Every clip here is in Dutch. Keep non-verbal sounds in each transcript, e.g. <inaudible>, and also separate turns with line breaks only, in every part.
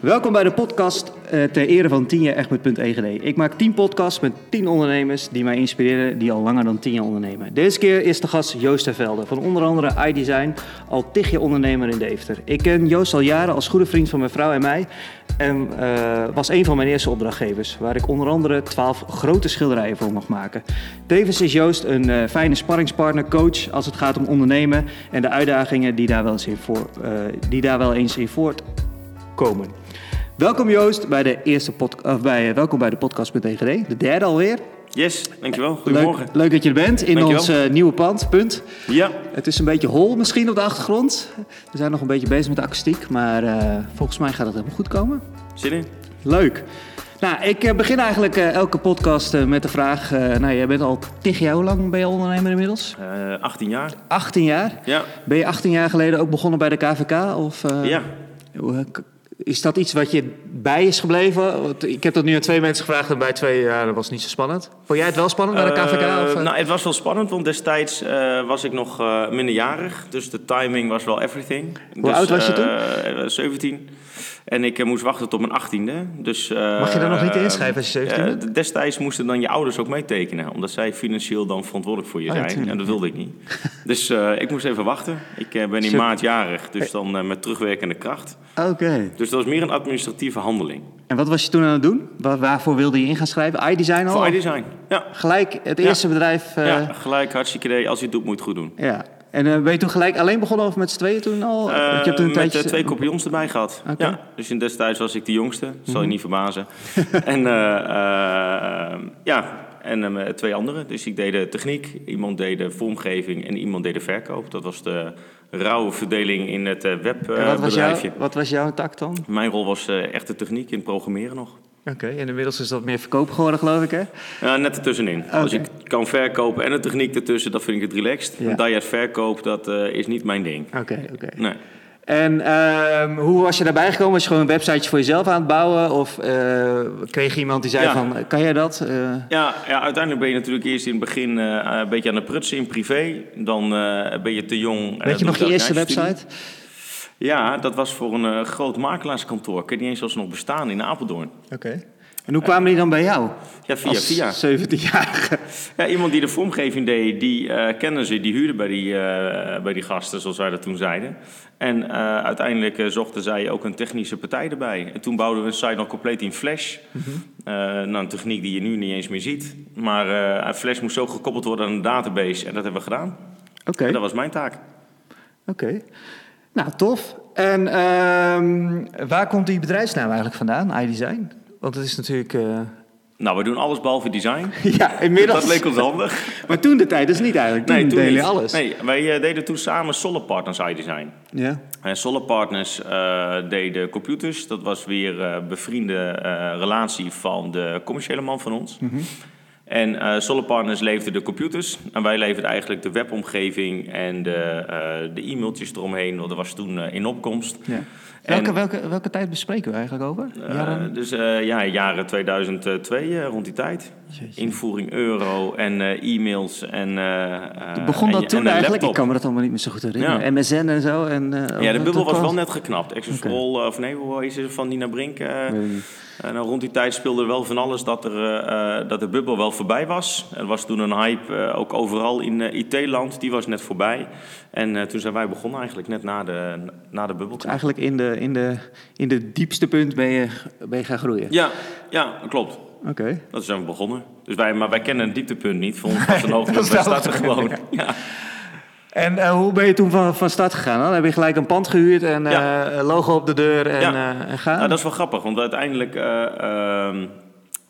Welkom bij de podcast uh, ter ere van 10 jaar Egmond.egd. Ik maak 10 podcasts met 10 ondernemers die mij inspireren, die al langer dan 10 jaar ondernemen. Deze keer is de gast Joost Tervelde van onder andere iDesign, al tig ondernemer in Deventer. Ik ken Joost al jaren als goede vriend van mijn vrouw en mij en uh, was een van mijn eerste opdrachtgevers, waar ik onder andere 12 grote schilderijen voor mag maken. Tevens is Joost een uh, fijne sparringspartner, coach als het gaat om ondernemen en de uitdagingen die daar wel eens in, voor, die daar wel eens in voortkomen. Welkom Joost bij de eerste podcast, bij, welkom bij de podcast.egd, de derde alweer.
Yes, dankjewel. Goedemorgen.
Leuk, leuk dat je er bent in
Dankjewel.
ons uh, nieuwe pand, punt.
Ja.
Het is een beetje hol misschien op de achtergrond. We zijn nog een beetje bezig met de akoestiek, maar uh, volgens mij gaat het helemaal goed komen.
Zin in?
Leuk. Nou, ik begin eigenlijk elke podcast met de vraag... nou, jij bent al tig jaar, hoe lang ben je ondernemer inmiddels?
18 jaar.
18 jaar?
Ja.
Ben je 18 jaar geleden ook begonnen bij de KVK? Of,
ja.
Is dat iets wat je bij is gebleven? Ik heb dat nu aan twee mensen gevraagd en bij twee jaar dat was niet zo spannend. Vond jij het wel spannend bij de KVK?
Uh,
of?
Nou, het was wel spannend, want destijds uh, was ik nog uh, minderjarig. Dus de timing was wel everything.
Hoe
dus,
oud was je toen?
17. En ik moest wachten tot mijn achttiende. Dus,
Mag je daar nog niet inschrijven als je 17 bent?
destijds moesten dan je ouders ook meetekenen. Omdat zij financieel dan verantwoordelijk voor je
Oh,
zijn. en dat wilde ik niet. <laughs> dus ik moest even wachten. Ik ben in maart jarig. Dus dan met terugwerkende kracht.
Oké. Okay.
Dus dat was meer een administratieve handeling.
En wat was je toen aan het doen? Waar, waarvoor wilde je in gaan schrijven? iDesign al?
Voor iDesign, ja.
Gelijk het eerste
ja.
bedrijf? Uh...
Ja, gelijk hartstikke idee. Als je het doet, moet je het goed doen.
Ja. En uh, ben je toen gelijk alleen begonnen of met z'n tweeën toen al?
Uh,
je hebt toen een
met
tijdje...
twee kopions erbij gehad.
Okay.
Ja, dus in destijds was ik de jongste. Dat zal
Mhm.
je niet verbazen. <laughs> en ja, en twee anderen. Dus ik deed de techniek, iemand deed de vormgeving en iemand deed de verkoop. Dat was de rauwe verdeling in het webbedrijfje.
wat, wat was jouw tak dan?
Mijn rol was echt de techniek in het programmeren nog.
Oké, okay, en inmiddels is dat meer verkoop geworden, geloof ik, hè?
Ja, net ertussenin. Okay. Als ik kan verkopen en de techniek ertussen, dan vind ik het relaxed.
Ja.
En dat je het verkoop, dat uh, is niet mijn ding.
Oké, okay, oké.
Nee.
En uh, hoe was je daarbij gekomen? Was je gewoon een websiteje voor jezelf aan het bouwen? Of uh, kreeg je iemand die zei
ja.
van, kan jij dat? Uh...
Ja, ja, uiteindelijk ben je natuurlijk eerst in het begin een beetje aan het prutsen in privé. Dan ben je te jong.
Weet je nog je eerste website?
Ja, dat was voor een uh, groot makelaarskantoor. Ik weet niet eens of ze nog bestaan in Apeldoorn.
Oké. Okay. En hoe kwamen die dan bij jou?
Ja, via
Als
via.
17-jarige.
Ja, iemand die de vormgeving deed, die uh, kenden ze, die huurde bij die, uh, bij die gasten, zoals wij dat toen zeiden. En uh, uiteindelijk zochten zij ook een technische partij erbij. En toen bouwden we een site nog compleet in Flash. Mm -hmm. nou, een techniek die je nu niet eens meer ziet. Maar Flash moest zo gekoppeld worden aan een database en dat hebben we gedaan.
Oké. Okay.
En dat was mijn taak.
Oké. Okay. Nou, tof. En uh, waar komt die bedrijfsnaam eigenlijk vandaan, iDesign? Want het is natuurlijk... Uh...
Nou, we doen alles behalve design. <laughs>
ja, inmiddels.
Dat leek ons handig. <laughs>
maar toen de tijd dus niet eigenlijk. Toen,
nee, toen
deden alles.
Nee, wij uh, deden toen samen Solar Partners iDesign.
Ja.
En Solar Partners uh, deden computers. Dat was weer een bevriende relatie van de commerciële man van ons. Mm -hmm. En uh, Solar Partners leverden de computers en wij leverden eigenlijk de webomgeving en de, uh, de e-mailtjes eromheen. Want dat was toen uh, in opkomst.
Ja. Welke, en, welke, welke tijd bespreken we eigenlijk over?
Jaren? dus ja, jaren 2002, rond die tijd.
Jeetje.
Invoering euro en e-mails en
Begon dat
en,
toen
en
eigenlijk? Ik kan me dat allemaal niet meer zo goed herinneren.
Ja.
MSN en zo. En,
ja, de bubbel was wel net geknapt. Okay. of nee, hoe is het van Nina Brink? En nou, rond die tijd speelde er wel van alles dat, er, uh, dat de bubbel wel voorbij was. Er was toen een hype, uh, ook overal in uh, IT-land, die was net voorbij. En toen zijn wij begonnen eigenlijk net na de, na de bubbel.
Dus eigenlijk in de, in, de, in de diepste punt ben je, ben je gaan groeien?
Ja, ja klopt.
Oké. Okay.
Dat zijn we begonnen. Dus wij, maar wij kennen een dieptepunt niet. Voor ons was een hoogtepunt, wij starten gewoon. Ja.
En uh, hoe ben je toen van, van start gegaan? Dan heb je gelijk een pand gehuurd en uh, ja. logo op de deur en, ja. uh, en gaan?
Nou, dat is wel grappig, want uiteindelijk ehm,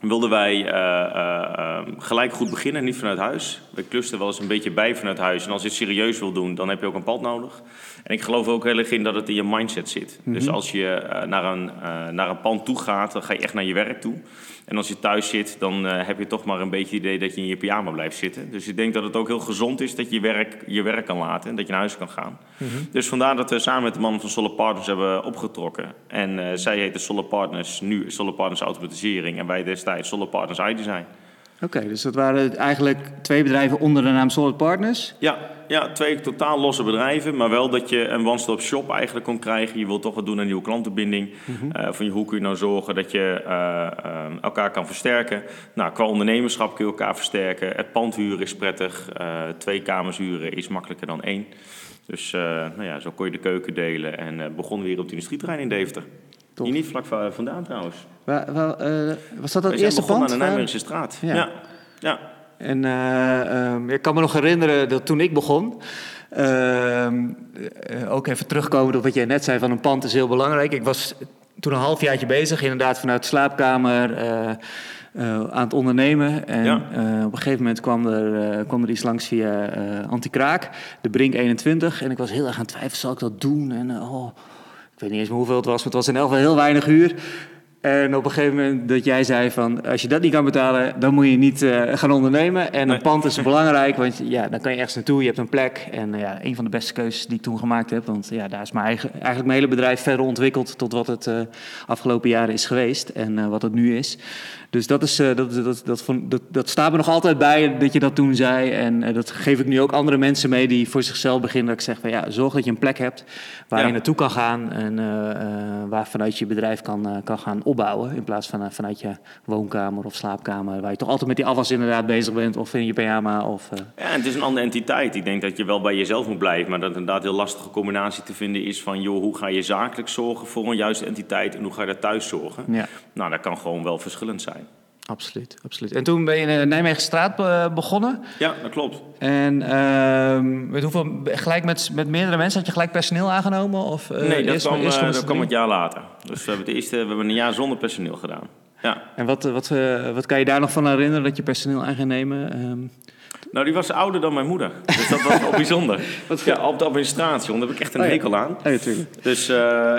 wilden wij ehm, gelijk goed beginnen, niet vanuit huis. We klusten wel eens een beetje bij vanuit huis. En als je het serieus wil doen, dan heb je ook een pand nodig. En ik geloof ook heel erg in dat het in je mindset zit. Mm -hmm. Dus als je naar, een, naar een pand toe gaat, dan ga je echt naar je werk toe. En als je thuis zit, dan uh, heb je toch maar een beetje het idee dat je in je pyjama blijft zitten. Dus ik denk dat het ook heel gezond is dat je werk, je werk kan laten en dat je naar huis kan gaan.
Mhm.
Mm -hmm. Dus vandaar dat we samen met de man van Solar Partners hebben opgetrokken. En zij heette Solar Partners, nu Solar Partners Automatisering. En wij destijds Solar Partners iDesign.
Oké, dus dat waren eigenlijk twee bedrijven onder de naam Solid Partners.
Ja, ja, twee totaal losse bedrijven, maar wel dat je een one-stop shop eigenlijk kon krijgen. Je wilt toch wat doen aan nieuwe klantenbinding. Eh, van hoe kun je nou zorgen dat je eh, eh, elkaar kan versterken? Nou, qua ondernemerschap kun je elkaar versterken. Het pandhuren is prettig. Twee kamers huren is makkelijker dan één. Dus nou ja, zo kon je de keuken delen en begonnen weer op het industrieterrein in Deventer.
Tof.
Hier niet vlak va- vandaan trouwens.
Wa- wa- eh, was dat dat
We zijn
eerste pand?
aan de
waar-
Nijmeegse straat.
Ja.
Ja. ja.
En eh, ehm, ik kan me nog herinneren dat toen ik begon, ehm, eh, ook even terugkomen op wat jij net zei van een pand is heel belangrijk. Ik was toen een halfjaartje bezig, inderdaad vanuit de slaapkamer aan het ondernemen. En
Ja.
op een gegeven moment kwam er, kwam er iets langs via Antikraak, de Brink 21. En ik was heel erg aan het twijfelen, zal ik dat doen? En oh, ik weet niet eens meer hoeveel het was, maar het was in elk geval heel weinig uur. En op een gegeven moment dat jij zei van... als je dat niet kan betalen, dan moet je niet eh, gaan ondernemen. En
Nee.
een pand is belangrijk, want ja, dan kan je ergens naartoe. Je hebt een plek. En eh, ja, een van de beste keuzes die ik toen gemaakt heb. Want ja, daar is mijn eigen, eigenlijk mijn hele bedrijf verder ontwikkeld... tot wat het eh, afgelopen jaren is geweest en wat het nu is. Dus dat, is, eh, dat, dat, dat, vond- dat, dat staat me nog altijd bij dat je dat toen zei. En eh, dat geef ik nu ook andere mensen mee die voor zichzelf beginnen. Dat ik zeg van ja, zorg dat je een plek hebt waar
Ja.
je naartoe kan gaan. En eh, waar vanuit je bedrijf kan, kan gaan opbouwen. In plaats van vanuit je woonkamer of slaapkamer. Waar je toch altijd met die afwas inderdaad bezig bent. Of in je pyjama. Of,
Ja, het is een andere entiteit. Ik denk dat je wel bij jezelf moet blijven, maar dat het inderdaad een heel lastige combinatie te vinden is van, joh, hoe ga je zakelijk zorgen voor een juiste entiteit en hoe ga je daar thuis zorgen?
ja,
Nou, dat kan gewoon wel verschillend zijn.
Absoluut, absoluut. En toen ben je in de Nijmegenstraat eh, begonnen.
Ja, dat klopt.
En ehm, met hoeveel, gelijk met, met meerdere mensen had je gelijk personeel aangenomen? Of, eh,
nee, dat
eerst-
kwam,
eerst
eh, dat kwam het jaar later. Dus we hebben, het eerste, we hebben een jaar zonder personeel gedaan. Ja.
En wat, eh, wat, eh, wat kan je daar nog van herinneren dat je personeel aan ging nemen?
Nou, die was ouder dan mijn moeder. Dus dat was wel <laughs> bijzonder.
Wat
ja, op de administratie, want daar heb ik echt een
Oh ja.
hekel aan.
oh, natuurlijk.
Dus eh,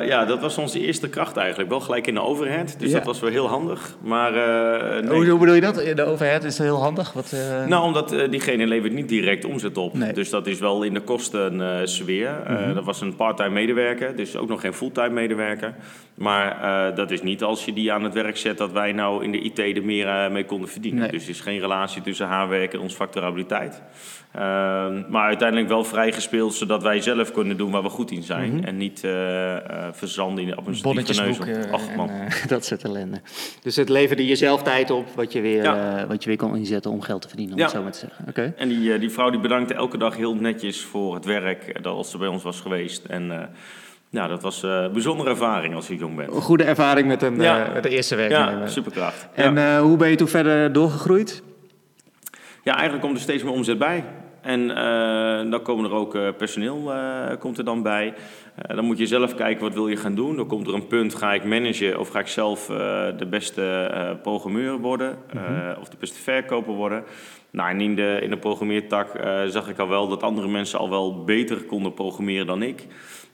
ja, dat was onze eerste kracht eigenlijk. Wel gelijk in de overhead, dus
Ja.
dat was wel heel handig. Maar eh, nee.
Hoe, hoe bedoel je dat? De overhead is heel handig. Wat, eh,
Nou, omdat diegene levert niet direct omzet op.
Nee.
Dus dat is wel in de kostensfeer. Eh dat was een part-time medewerker, dus ook nog geen fulltime medewerker. Maar eh, dat is niet als je die aan het werk zet dat wij nou in de IT er meer eh, mee konden verdienen.
Nee.
Dus er is geen relatie tussen haar werk en ons facturabiliteit. Ehm, maar uiteindelijk wel vrijgespeeld, zodat wij zelf kunnen doen waar we goed in zijn. En niet eh, verzanden in de administratieve
eh,
Ach man. <laughs>
dat soort ellende. Dus het leverde jezelf tijd op wat je weer,
Ja.
wat je weer kon inzetten om geld te verdienen, om
Ja.
het zo maar te zeggen. Oké.
En die, die vrouw die bedankte elke dag heel netjes voor het werk dat als ze bij ons was geweest. En ja, dat was eh, een bijzondere ervaring als je jong bent.
Een goede ervaring met, een,
Ja.
eh, met de eerste werknemer.
Ja, superkracht.
En eh, hoe ben je toen verder doorgegroeid?
ja, eigenlijk komt er steeds meer omzet bij. En dan komen er ook personeel komt er dan bij. Dan moet je zelf kijken wat wil je gaan doen. Dan komt er een punt, ga ik managen of ga ik zelf de beste programmeur worden eh, of de beste verkoper worden. Nou, en in de, in de programmeertak zag ik al wel dat andere mensen al wel beter konden programmeren dan ik.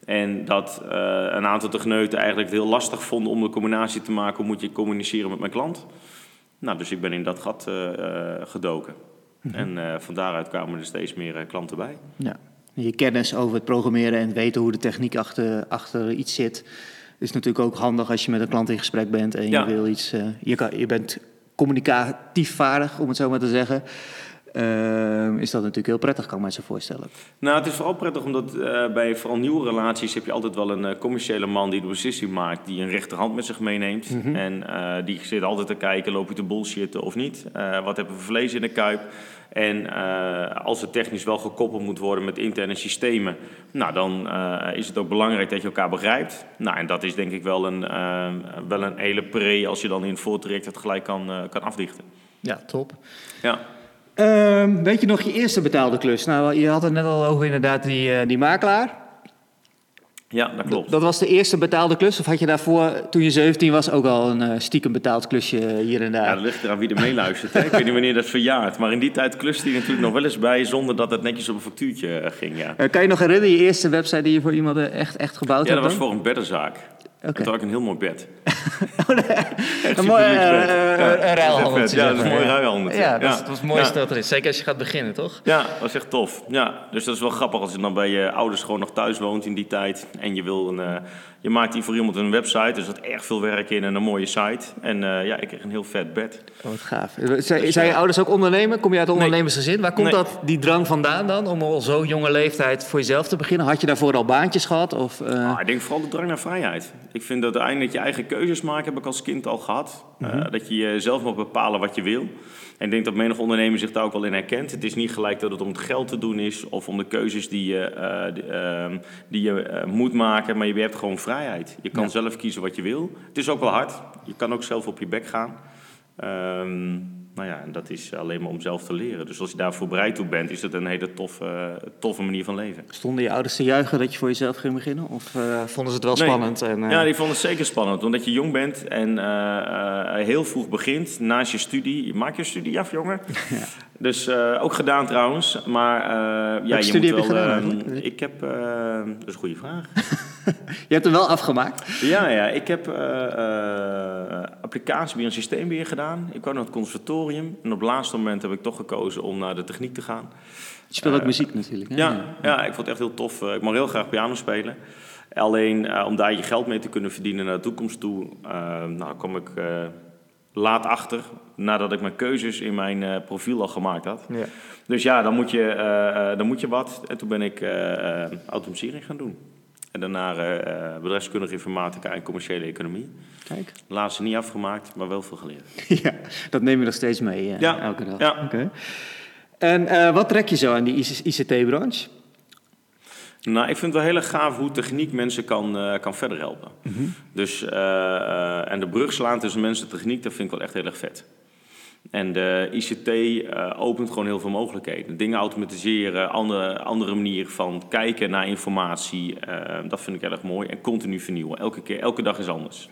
En dat eh, een aantal techneuten eigenlijk het heel lastig vonden om de combinatie te maken. Hoe moet je communiceren met mijn klant? Nou, dus ik ben in dat gat eh, eh, gedoken. En eh, van daaruit kwamen er steeds meer klanten bij.
Ja. Je kennis over het programmeren en weten hoe de techniek achter, achter iets zit, is natuurlijk ook handig als je met een klant in gesprek bent en
Ja.
je wil iets. je, kan, je bent communicatief vaardig, om het zo maar te zeggen. Ehm, is dat natuurlijk heel prettig, kan ik me zo voorstellen.
Nou, het is vooral prettig omdat eh, bij vooral nieuwe relaties heb je altijd wel een eh, commerciële man die de beslissing maakt, die een rechterhand met zich meeneemt. En eh, die zit altijd te kijken, loop je te bullshitten of niet? Wat hebben we vlees in de kuip? En als het technisch wel gekoppeld moet worden met interne systemen, nou, dan is het ook belangrijk dat je elkaar begrijpt. Nou, en dat is denk ik wel een, wel een hele pre als je dan in het voortraject het gelijk kan, kan afdichten.
Ja, top.
Ja.
Ehm, weet je nog je eerste betaalde klus? Nou, je had het net al over inderdaad die, eh, die makelaar.
ja, dat klopt.
Dat was de eerste betaalde klus? Of had je daarvoor, toen je 17 was, ook al een eh, stiekem betaald klusje hier en
Ja,
daar?
dat ligt eraan wie er meeluistert. Hè? Ik weet niet wanneer dat verjaart. Maar in die tijd kluste hij natuurlijk nog wel eens bij zonder dat het netjes op een factuurtje eh, ging. Ja,
kan je nog herinneren, je eerste website die je voor iemand echt, echt gebouwd
ja dat
hebt?
was voor een beddenzaak.
Oké.
En toen had ik een heel mooi bed. <laughs> Echt
Een mooi
bed.
eh, eh,
Ja,
een
dat is
ruilhandeltje.
Ja, dat is een mooi ruilhandeltje.
Ja, dat is,
Ja.
dat is het mooiste
Ja.
dat er is. Zeker als je gaat beginnen, toch?
Ja, dat was echt tof. Ja, dus dat is wel grappig als je dan bij je ouders gewoon nog thuis woont in die tijd. En je wil een, eh, Je maakt die voor iemand een website, dus dat erg veel werk in en een mooie site. En eh, ja, ik kreeg een heel vet bed.
Oh, wat gaaf. Zijn, zijn je ouders ook ondernemen? Kom je uit een ondernemersgezin? Waar komt
Nee.
dat, die drang vandaan dan? Om al zo jonge leeftijd voor jezelf te beginnen? Had je daarvoor al baantjes gehad? Of, eh,
Ah, ik denk vooral de drang naar vrijheid. Ik vind dat uiteindelijk dat je eigen keuzes maken, heb ik als kind al gehad. Eh, dat je zelf mag bepalen wat je wil. En ik denk dat menig ondernemer zich daar ook wel in herkent. Het is niet gelijk dat het om het geld te doen is of om de keuzes die je, eh, die, ehm, die je eh, moet maken. Maar je hebt gewoon vrijheid. Je kan
Ja.
zelf kiezen wat je wil. Het is ook wel hard. Je kan ook zelf op je bek gaan. Ehm, nou ja, en dat is alleen maar om zelf te leren. Dus als je daarvoor bereid toe bent, is het een hele toffe, toffe manier van leven.
Stonden je ouders te juichen dat je voor jezelf ging beginnen? Of eh, vonden ze het wel
Nee.
spannend? En, eh,
Ja, die vonden het zeker spannend. Omdat je jong bent en eh, heel vroeg begint naast je studie. Maak je studie af, jongen. <laughs> Dus eh, ook gedaan trouwens. Maar eh, ja, je
studie
moet
heb je
wel.
gedaan
ehm,
eigenlijk?
ik heb. eh, dat is een goede vraag. <laughs>
Je hebt hem wel afgemaakt?
ja, ja, ik heb eh eh applicatiebeheer en systeembeheer gedaan. Ik kwam naar het conservatorium. En op het laatste moment heb ik toch gekozen om naar de techniek te gaan.
Je speelt ook muziek natuurlijk. Hè?
Ja, ja, ik vond het echt heel tof. Ik mag heel graag piano spelen. Alleen om daar je geld mee te kunnen verdienen naar de toekomst toe, nou, kwam ik laat achter. Nadat ik mijn keuzes in mijn eh, profiel al gemaakt had.
Ja.
Dus ja, dan moet je, eh, eh, dan moet je wat. En toen ben ik eh, automatisering gaan doen. En daarna eh, bedrijfskundige informatica en commerciële economie.
Kijk.
Laatste niet afgemaakt, maar wel veel geleerd. <laughs>
ja, dat neem je nog steeds mee
Ja,
elke dag.
ja.
Oké. En wat trek je zo aan die ICT-branche?
Nou, ik vind het wel heel erg gaaf hoe techniek mensen kan, eh, kan verder helpen. Dus, eh, eh, en de brug slaan tussen mensen en techniek, dat vind ik wel echt heel erg vet. En de ICT opent gewoon heel veel mogelijkheden. Dingen automatiseren, andere, andere manier van kijken naar informatie. dat vind ik heel erg mooi. En continu vernieuwen. Elke, keer, elke dag is anders.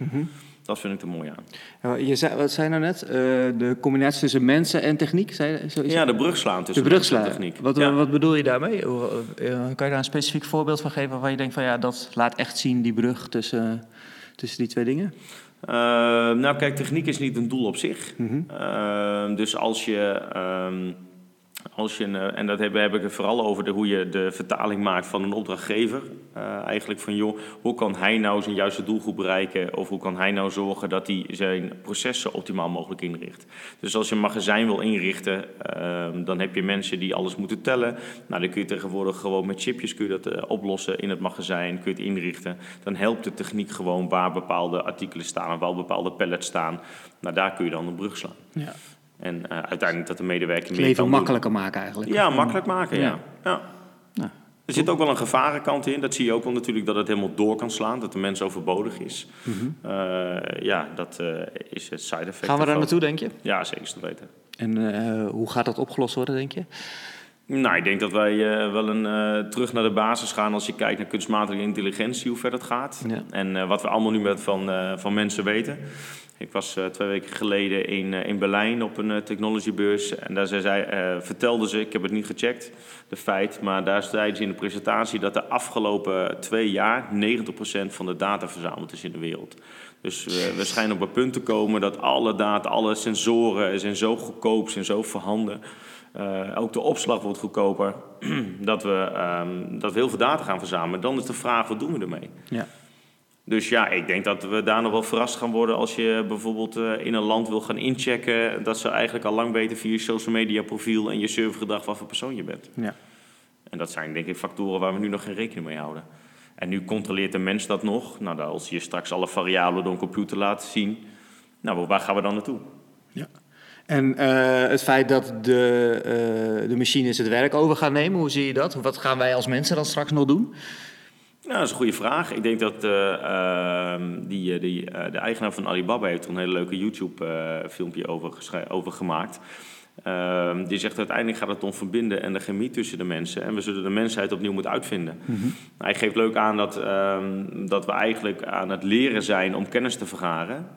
Dat vind ik er mooi aan.
Ja, Je zei, wat zei je nou net? Eh, de combinatie tussen mensen en techniek? Zei, zo is
Ja, de brug slaan
de
tussen
brug
mensen en
slaan.
techniek.
Wat,
Ja.
wat bedoel je daarmee? Eh, kan je daar een specifiek voorbeeld van geven waar je denkt van ja, dat laat echt zien die brug tussen, tussen die twee dingen?
Eh, nou, kijk, techniek is niet een doel op zich.
Mhm.
Eh, dus als je. ehm, als je eh, en dat heb, heb ik het vooral over de, hoe je de vertaling maakt van een opdrachtgever. Eh, eigenlijk van, joh, hoe kan hij nou zijn juiste doelgroep bereiken? Of hoe kan hij nou zorgen dat hij zijn processen optimaal mogelijk inricht? Dus als je een magazijn wil inrichten, ehm, dan heb je mensen die alles moeten tellen. Nou, dan kun je tegenwoordig gewoon met chipjes kun je dat eh, oplossen in het magazijn, kun je het inrichten. Dan helpt de techniek gewoon waar bepaalde artikelen staan, waar bepaalde pallets staan. Nou, daar kun je dan een brug slaan.
Ja.
En eh, uiteindelijk dat de medewerker
Het
meer
leven
kan doen.
makkelijker maken eigenlijk.
Ja, makkelijk maken, ja.
Ja.
ja.
Ja.
Er zit ook wel een gevarenkant in. Dat zie je ook wel natuurlijk dat het helemaal door kan slaan. Dat de mens overbodig is. Eh, ja, dat eh, is het side effect.
Mhm. Gaan we daar naartoe, denk je?
Ja, zeker te weten.
En eh, hoe gaat dat opgelost worden, denk je?
Nou, ik denk dat wij eh, wel een, eh, terug naar de basis gaan als je kijkt naar kunstmatige intelligentie, hoe ver dat gaat.
Ja.
En eh, wat we allemaal nu met van, eh, van mensen weten. Ik was eh, twee weken geleden in, eh, in Berlijn op een eh, technologybeurs. En daar zei, zij, vertelden ze, ik heb het niet gecheckt, de feit. Maar daar zeiden ze in de presentatie dat de afgelopen twee jaar 90% van de data verzameld is in de wereld. Dus we, schijnen op een punt te komen dat alle data, alle sensoren zijn zo goedkoop, zijn zo voorhanden. Ook de opslag wordt goedkoper. <clears throat> dat, we, ehm, dat we heel veel data gaan verzamelen. Dan is de vraag, wat doen we ermee?
Ja.
Dus ja, ik denk dat we daar nog wel verrast gaan worden als je bijvoorbeeld eh, in een land wil gaan inchecken. Dat ze eigenlijk al lang weten via je social media profiel en je servergedrag wat voor persoon je bent.
ja.
En dat zijn denk ik factoren waar we nu nog geen rekening mee houden. En nu controleert de mens dat nog. Nou, als je straks alle variabelen door een computer laat zien. Nou, waar gaan we dan naartoe?
Ja. En eh, het feit dat de, eh, de machines het werk over gaan nemen, hoe zie je dat? Wat gaan wij als mensen dan straks nog doen?
Nou, dat is een goede vraag. Ik denk dat eh, ehm, die, eh, die, eh, de eigenaar van Alibaba heeft er een hele leuke YouTube-filmpje over, over gemaakt. Ehm, die zegt uiteindelijk gaat het om verbinden en de chemie tussen de mensen. En we zullen de mensheid opnieuw moeten uitvinden. Hij geeft leuk aan dat, ehm, dat we eigenlijk aan het leren zijn om kennis te vergaren.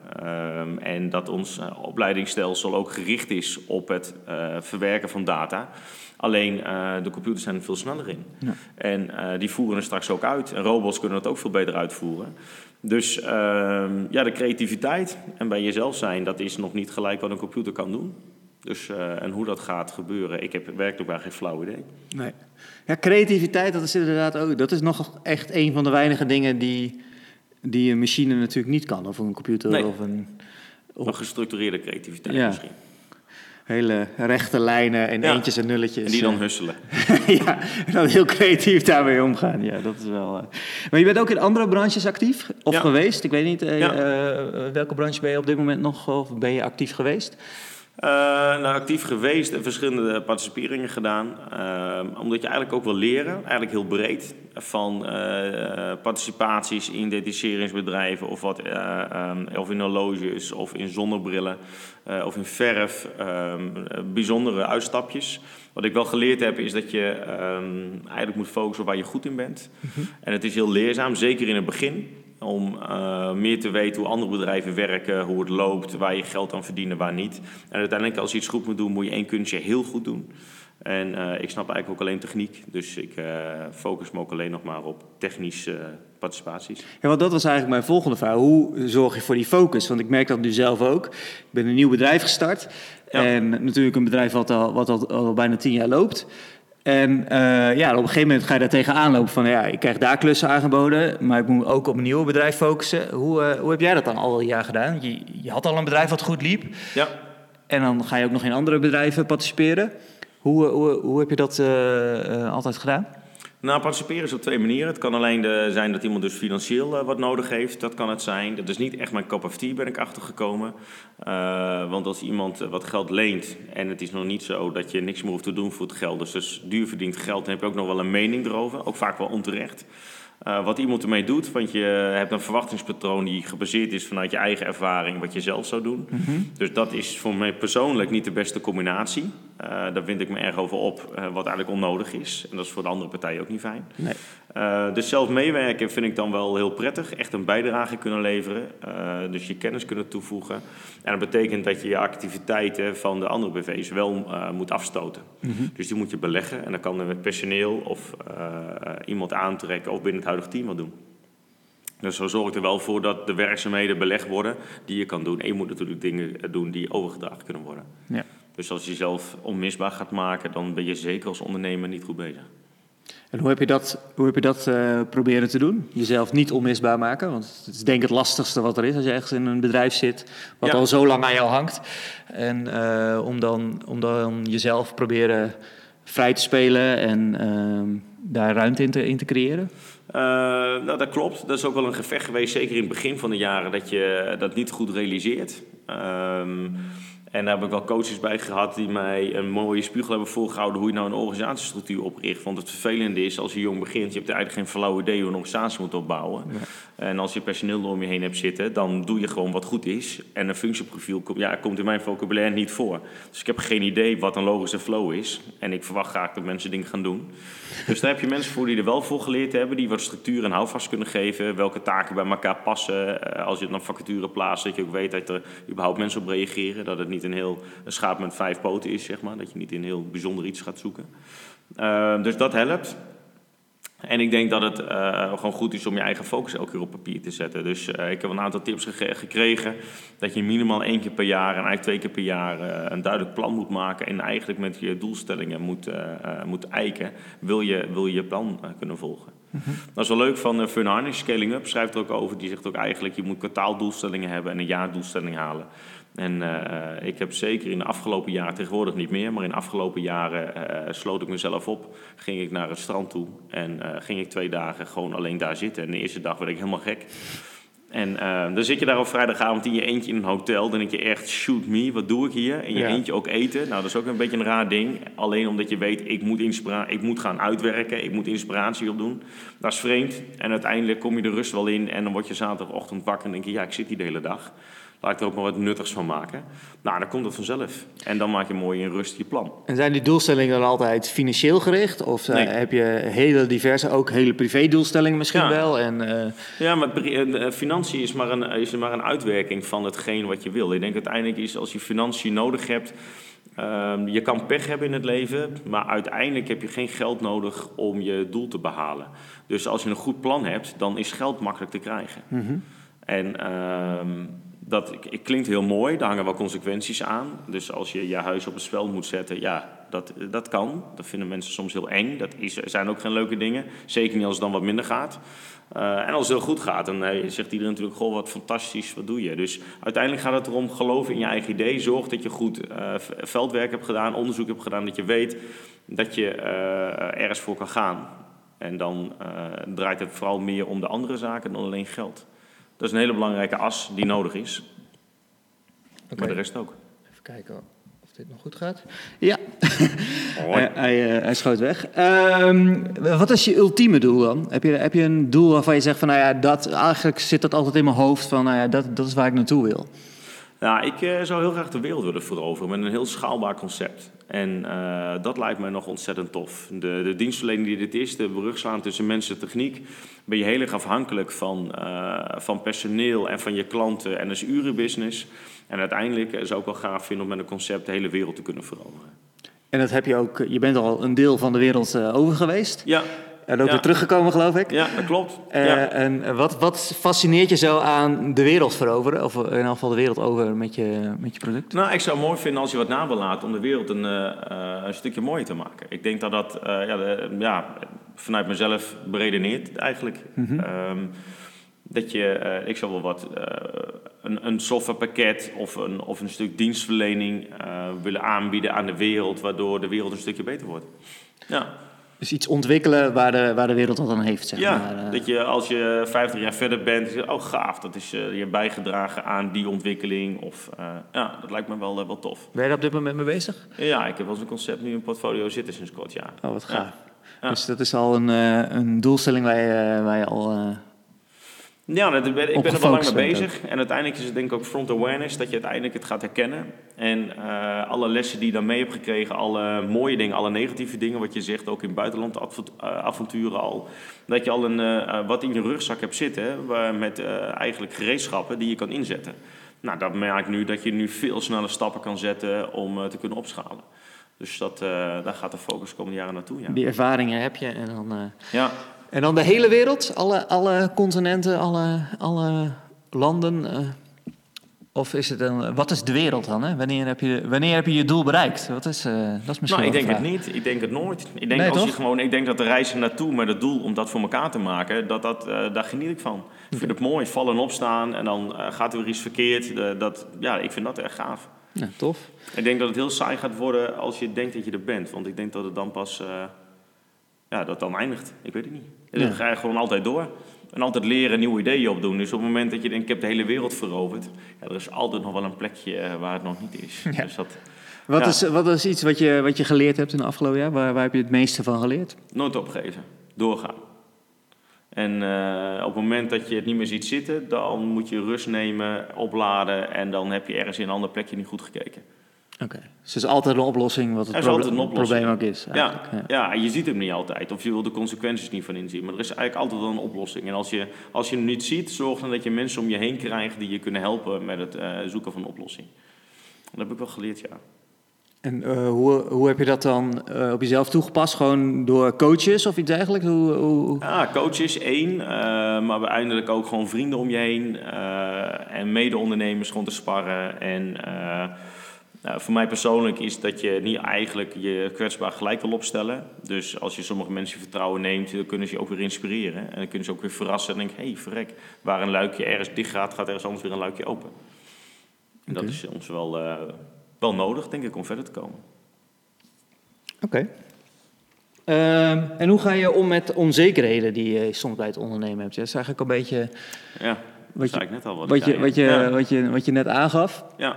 En dat ons opleidingsstelsel ook gericht is op het verwerken van data. Alleen eh, de computers zijn er veel sneller in.
Ja.
En eh, die voeren er straks ook uit. En robots kunnen dat ook veel beter uitvoeren. Dus ehm, ja, de creativiteit en bij jezelf zijn, dat is nog niet gelijk wat een computer kan doen. Dus, eh, en hoe dat gaat gebeuren, ik heb werkelijk waar geen flauw idee.
Nee. Ja, creativiteit, dat is inderdaad ook. Dat is nog echt een van de weinige dingen die die een machine natuurlijk niet kan, of een computer
Nee.
of een
Een gestructureerde creativiteit
Ja.
misschien.
Hele rechte lijnen en
Ja.
eentjes en nulletjes.
En die dan
eh.
husselen. <laughs>
ja, en dan heel creatief daarmee omgaan. Ja, dat is wel. eh. Maar je bent ook in andere branches actief of
Ja.
geweest? Ik weet niet,
Ja.
eh, welke branche ben je op dit moment nog of ben je actief geweest?
Eh, nou, actief geweest en verschillende participeringen gedaan. Eh, omdat je eigenlijk ook wil leren, eigenlijk heel breed, van eh, participaties in detacheringsbedrijven of, wat, of in horloges of in zonnebrillen of in verf. ehm, eh, bijzondere uitstapjes. Wat ik wel geleerd heb is dat je ehm, eigenlijk moet focussen op waar je goed in bent. En het is heel leerzaam, zeker in het begin. Om eh, meer te weten hoe andere bedrijven werken, hoe het loopt, waar je geld aan verdienen, waar niet. En uiteindelijk, als je iets goed moet doen, moet je één kunstje heel goed doen. En eh, ik snap eigenlijk ook alleen techniek, dus ik eh, focus me ook alleen nog maar op technische participaties.
Ja, want dat was eigenlijk mijn volgende vraag. Hoe zorg je voor die focus? Want ik merk dat nu zelf ook. Ik ben een nieuw bedrijf gestart.
Ja.
En natuurlijk een bedrijf wat al, wat al, al bijna tien jaar loopt. En eh, ja, op een gegeven moment ga je daar tegenaan lopen van... ja, ik krijg daar klussen aangeboden, maar ik moet ook op een nieuw bedrijf focussen. Hoe, eh, hoe heb jij dat dan al een jaar gedaan? Je, je had al een bedrijf wat goed liep.
Ja,
En dan ga je ook nog in andere bedrijven participeren. Hoe, eh, hoe, hoe heb je dat altijd gedaan?
Nou, participeren is op twee manieren. Het kan alleen de, zijn dat iemand dus financieel eh, wat nodig heeft. Dat kan het zijn. Dat is niet echt mijn cup of tea, ben ik achtergekomen. Eh, want als iemand eh, wat geld leent en het is nog niet zo dat je niks meer hoeft te doen voor het geld. Dus, dus duur verdient geld, dan heb je ook nog wel een mening erover. Ook vaak wel onterecht. Wat iemand ermee doet, want je hebt een verwachtingspatroon die gebaseerd is vanuit je eigen ervaring, wat je zelf zou doen. Dus dat is voor mij persoonlijk niet de beste combinatie. Eh, daar vind ik me erg over op, eh, wat eigenlijk onnodig is. En dat is voor de andere partij ook niet fijn.
Nee.
Eh, dus zelf meewerken vind ik dan wel heel prettig. Echt een bijdrage kunnen leveren. Dus je kennis kunnen toevoegen. En dat betekent dat je je activiteiten van de andere BV's wel moet afstoten. Dus die moet je beleggen. En dan kan met personeel of iemand aantrekken of binnen het huidige team wat doen. Dus zo zorgt er wel voor dat de werkzaamheden belegd worden die je kan doen. En je moet natuurlijk dingen doen die overgedragen kunnen worden.
Ja.
Dus als je jezelf onmisbaar gaat maken, dan ben je zeker als ondernemer niet goed bezig.
En hoe heb je dat, hoe heb je dat eh, proberen te doen? Jezelf niet onmisbaar maken? Want het is denk ik het lastigste wat er is als je ergens in een bedrijf zit... wat
Ja.
al zo lang aan jou hangt. En eh, om, dan, om dan jezelf proberen vrij te spelen en ehm, daar ruimte in te, in te creëren.
Eh, nou, dat klopt. Dat is ook wel een gevecht geweest, zeker in het begin van de jaren, dat je dat niet goed realiseert. Ehm, en daar heb ik wel coaches bij gehad die mij een mooie spiegel hebben voorgehouden hoe je nou een organisatiestructuur opricht. Want het vervelende is, als je jong begint, je hebt eigenlijk geen flauw idee hoe een organisatie moet opbouwen. En als je personeel er om je heen hebt zitten, dan doe je gewoon wat goed is. En een functieprofiel komt, ja, komt in mijn vocabulaire niet voor. Dus ik heb geen idee wat een logische flow is. En ik verwacht graag dat mensen dingen gaan doen. Dus daar heb je mensen voor die er wel voor geleerd hebben, die wat structuur en houvast kunnen geven, welke taken bij elkaar passen. Eh, Als je dan een vacature plaatst, dat je ook weet dat er überhaupt mensen op reageren. Dat het niet een heel een schaap met vijf poten is, zeg maar. Dat je niet in heel bijzonder iets gaat zoeken. Eh, dus dat helpt. En ik denk dat het eh, gewoon goed is om je eigen focus elke keer op papier te zetten. Dus eh, ik heb een aantal tips gekregen dat je minimaal één keer per jaar en eigenlijk twee keer per jaar eh, een duidelijk plan moet maken. En eigenlijk met je doelstellingen moet, moet eiken. Wil je wil je, je plan kunnen volgen. Dat is wel leuk van Fun Harnish, Scaling Up, schrijft er ook over. Die zegt ook eigenlijk, je moet kwartaaldoelstellingen hebben en een jaardoelstelling halen. En eh, ik heb zeker in de afgelopen jaren, tegenwoordig niet meer, maar in de afgelopen jaren eh, sloot ik mezelf op. Ging ik naar het strand toe en eh, ging ik twee dagen gewoon alleen daar zitten. En de eerste dag werd ik helemaal gek. En dan zit je daar op vrijdagavond in je eentje in een hotel. Dan denk je echt, shoot me, wat doe ik hier? In je
Ja.
eentje ook eten. Nou, dat is ook een beetje een raar ding. Alleen omdat je weet, ik moet, inspira ik moet gaan uitwerken. Ik moet inspiratie opdoen. Dat is vreemd. En uiteindelijk kom je de rust wel in. En dan word je zaterdagochtend wakker en denk je, ja, ik zit hier de hele dag. Laat ik er ook maar wat nuttigs van maken. Nou, dan komt het vanzelf. En dan maak je mooi in rust je plan.
En zijn die doelstellingen dan altijd financieel gericht? Of eh,
Nee.
heb je hele diverse, ook hele privé-doelstellingen misschien
Ja.
wel? En, eh,
Ja, maar eh, financiën is maar, een, is maar een uitwerking van hetgeen wat je wil. Ik denk uiteindelijk is als je financiën nodig hebt. ehm, je kan pech hebben in het leven, maar uiteindelijk heb je geen geld nodig om je doel te behalen. Dus als je een goed plan hebt, dan is geld makkelijk te krijgen. En ehm, dat klinkt heel mooi, daar hangen wel consequenties aan. Dus als je je huis op het spel moet zetten, ja, dat, dat kan. Dat vinden mensen soms heel eng. Dat is, zijn ook geen leuke dingen. Zeker niet als het dan wat minder gaat. Uh, en als het heel goed gaat, dan uh, zegt iedereen natuurlijk: Goh, wat fantastisch, wat doe je? Dus uiteindelijk gaat het erom geloven in je eigen idee. Zorg dat je goed uh, veldwerk hebt gedaan, onderzoek hebt gedaan, dat je weet dat je ergens voor kan gaan. En dan draait het vooral meer om de andere zaken dan alleen geld. Dat is een hele belangrijke as die nodig is. Okay. Maar de rest ook.
Even kijken of dit nog goed gaat. Ja, <laughs> <laughs> hij, hij, hij, schoot weg. Um, wat is je ultieme doel dan? Heb je, heb je een doel waarvan je zegt van, nou ja, dat, eigenlijk zit dat altijd in mijn hoofd van, nou ja, dat, dat is waar ik naartoe wil?
Nou, ik uh, zou heel graag de wereld willen veroveren met een heel schaalbaar concept. En uh, dat lijkt mij nog ontzettend tof. De, de dienstverlening die dit is, de brug slaan tussen mensen en techniek, ben je heel erg afhankelijk van, uh, van personeel en van je klanten. En dat is urenbusiness. En uiteindelijk zou ik wel gaaf vinden om met een concept de hele wereld te kunnen veroveren.
En dat heb je ook, je bent al een deel van de wereld over geweest.
Ja,
en ook weer teruggekomen, geloof ik.
Ja, dat klopt.
Uh,
ja.
En wat, wat fascineert je zo aan de wereld veroveren? Of in ieder geval de wereld over met je, met je product?
Nou, ik zou het mooi vinden als je wat na wil laten om de wereld een, uh, een stukje mooier te maken. Ik denk dat dat ja, de, ja, vanuit mezelf beredeneert eigenlijk. Mm -hmm. um, dat je, ik zou wel wat, een, een softwarepakket of een, of een stuk dienstverlening willen aanbieden aan de wereld, waardoor de wereld een stukje beter wordt. Ja.
Dus iets ontwikkelen waar de, waar de wereld wat aan heeft, zeg
ja,
maar.
dat je als je 50 jaar verder bent, je oh gaaf, dat is uh, je bijgedragen aan die ontwikkeling. Of, uh, ja, dat lijkt me wel, uh, wel tof.
Ben je daar op dit moment mee bezig?
Ja, ik heb wel eens een concept nu in portfolio zitten sinds kort, ja.
Oh, wat gaaf. Ja. Dus dat is al een, een doelstelling waar je, waar je al...
Ja, dat, ik ben er wel lang mee bezig. En uiteindelijk is het denk ik ook front awareness, dat je uiteindelijk het gaat herkennen. En uh, alle lessen die je dan mee hebt gekregen, alle mooie dingen, alle negatieve dingen, wat je zegt, ook in buitenland avonturen al. Dat je al een, uh, wat in je rugzak hebt zitten, waar, met uh, eigenlijk gereedschappen die je kan inzetten. Nou, dat merk ik nu dat je nu veel sneller stappen kan zetten om te kunnen opschalen. Dus dat, daar gaat de focus de komende jaren naartoe. Ja.
Die ervaringen heb je en dan...
ja.
En dan de hele wereld, alle, alle continenten, alle, alle landen. Uh, of is het een, wat is de wereld dan? Hè? Wanneer, heb je, wanneer heb je je doel bereikt? Wat is, uh, dat is misschien
nou, ik denk het niet. Ik denk het nooit. Ik denk,
nee,
als
toch?
je gewoon, ik denk dat de reis er naartoe met het doel om dat voor elkaar te maken, dat, dat, uh, daar geniet ik van. Ik vind het mooi, vallen en opstaan en dan uh, gaat er weer iets verkeerd. dat, ja, ik vind dat erg gaaf.
Ja, tof.
Ik denk dat het heel saai gaat worden als je denkt dat je er bent. Want ik denk dat het dan pas ja, dat dan eindigt. Ik weet het niet. Dan ga je gewoon altijd door. En altijd leren, nieuwe ideeën opdoen. Dus op het moment dat je denkt, ik heb de hele wereld veroverd. Ja, er is altijd nog wel een plekje waar het nog niet is. <laughs>
Ja.
Dus dat,
wat,
ja.
is, wat is iets wat je, wat je geleerd hebt in het afgelopen jaar? Waar, waar heb je het meeste van geleerd?
Nooit opgeven. Doorgaan. En uh, op het moment dat je het niet meer ziet zitten, dan moet je rust nemen, opladen. En dan heb je ergens in een ander plekje niet goed gekeken.
Oké, okay. dus er is altijd een oplossing wat het proble probleem ook is.
Ja, ja. ja, je ziet hem niet altijd. Of je wil de consequenties niet van inzien. Maar er is eigenlijk altijd wel een oplossing. En als je, als je hem niet ziet, zorg dan dat je mensen om je heen krijgt die je kunnen helpen met het uh, zoeken van een oplossing. Dat heb ik wel geleerd, ja.
En uh, hoe, hoe heb je dat dan uh, op jezelf toegepast? Gewoon door coaches of iets dergelijks? Hoe, hoe...
Ja, coaches één, uh, maar uiteindelijk ook gewoon vrienden om je heen en mede-ondernemers gewoon te sparren. En nou, voor mij persoonlijk is dat je niet eigenlijk je kwetsbaar gelijk wil opstellen. Dus als je sommige mensen vertrouwen neemt, dan kunnen ze je ook weer inspireren. En dan kunnen ze ook weer verrassen en denken, hé hey, verrek, waar een luikje ergens dicht gaat, gaat ergens anders weer een luikje open. En okay. dat is ons wel, uh, wel nodig, denk ik, om verder te komen.
Oké. Okay. Uh, en hoe ga je om met onzekerheden die je soms bij het ondernemen hebt? Dat is eigenlijk een beetje...
Ja, dat zei ik net al. Wat,
wat, je, wat, je,
ja.
wat, je, wat je net aangaf.
Ja.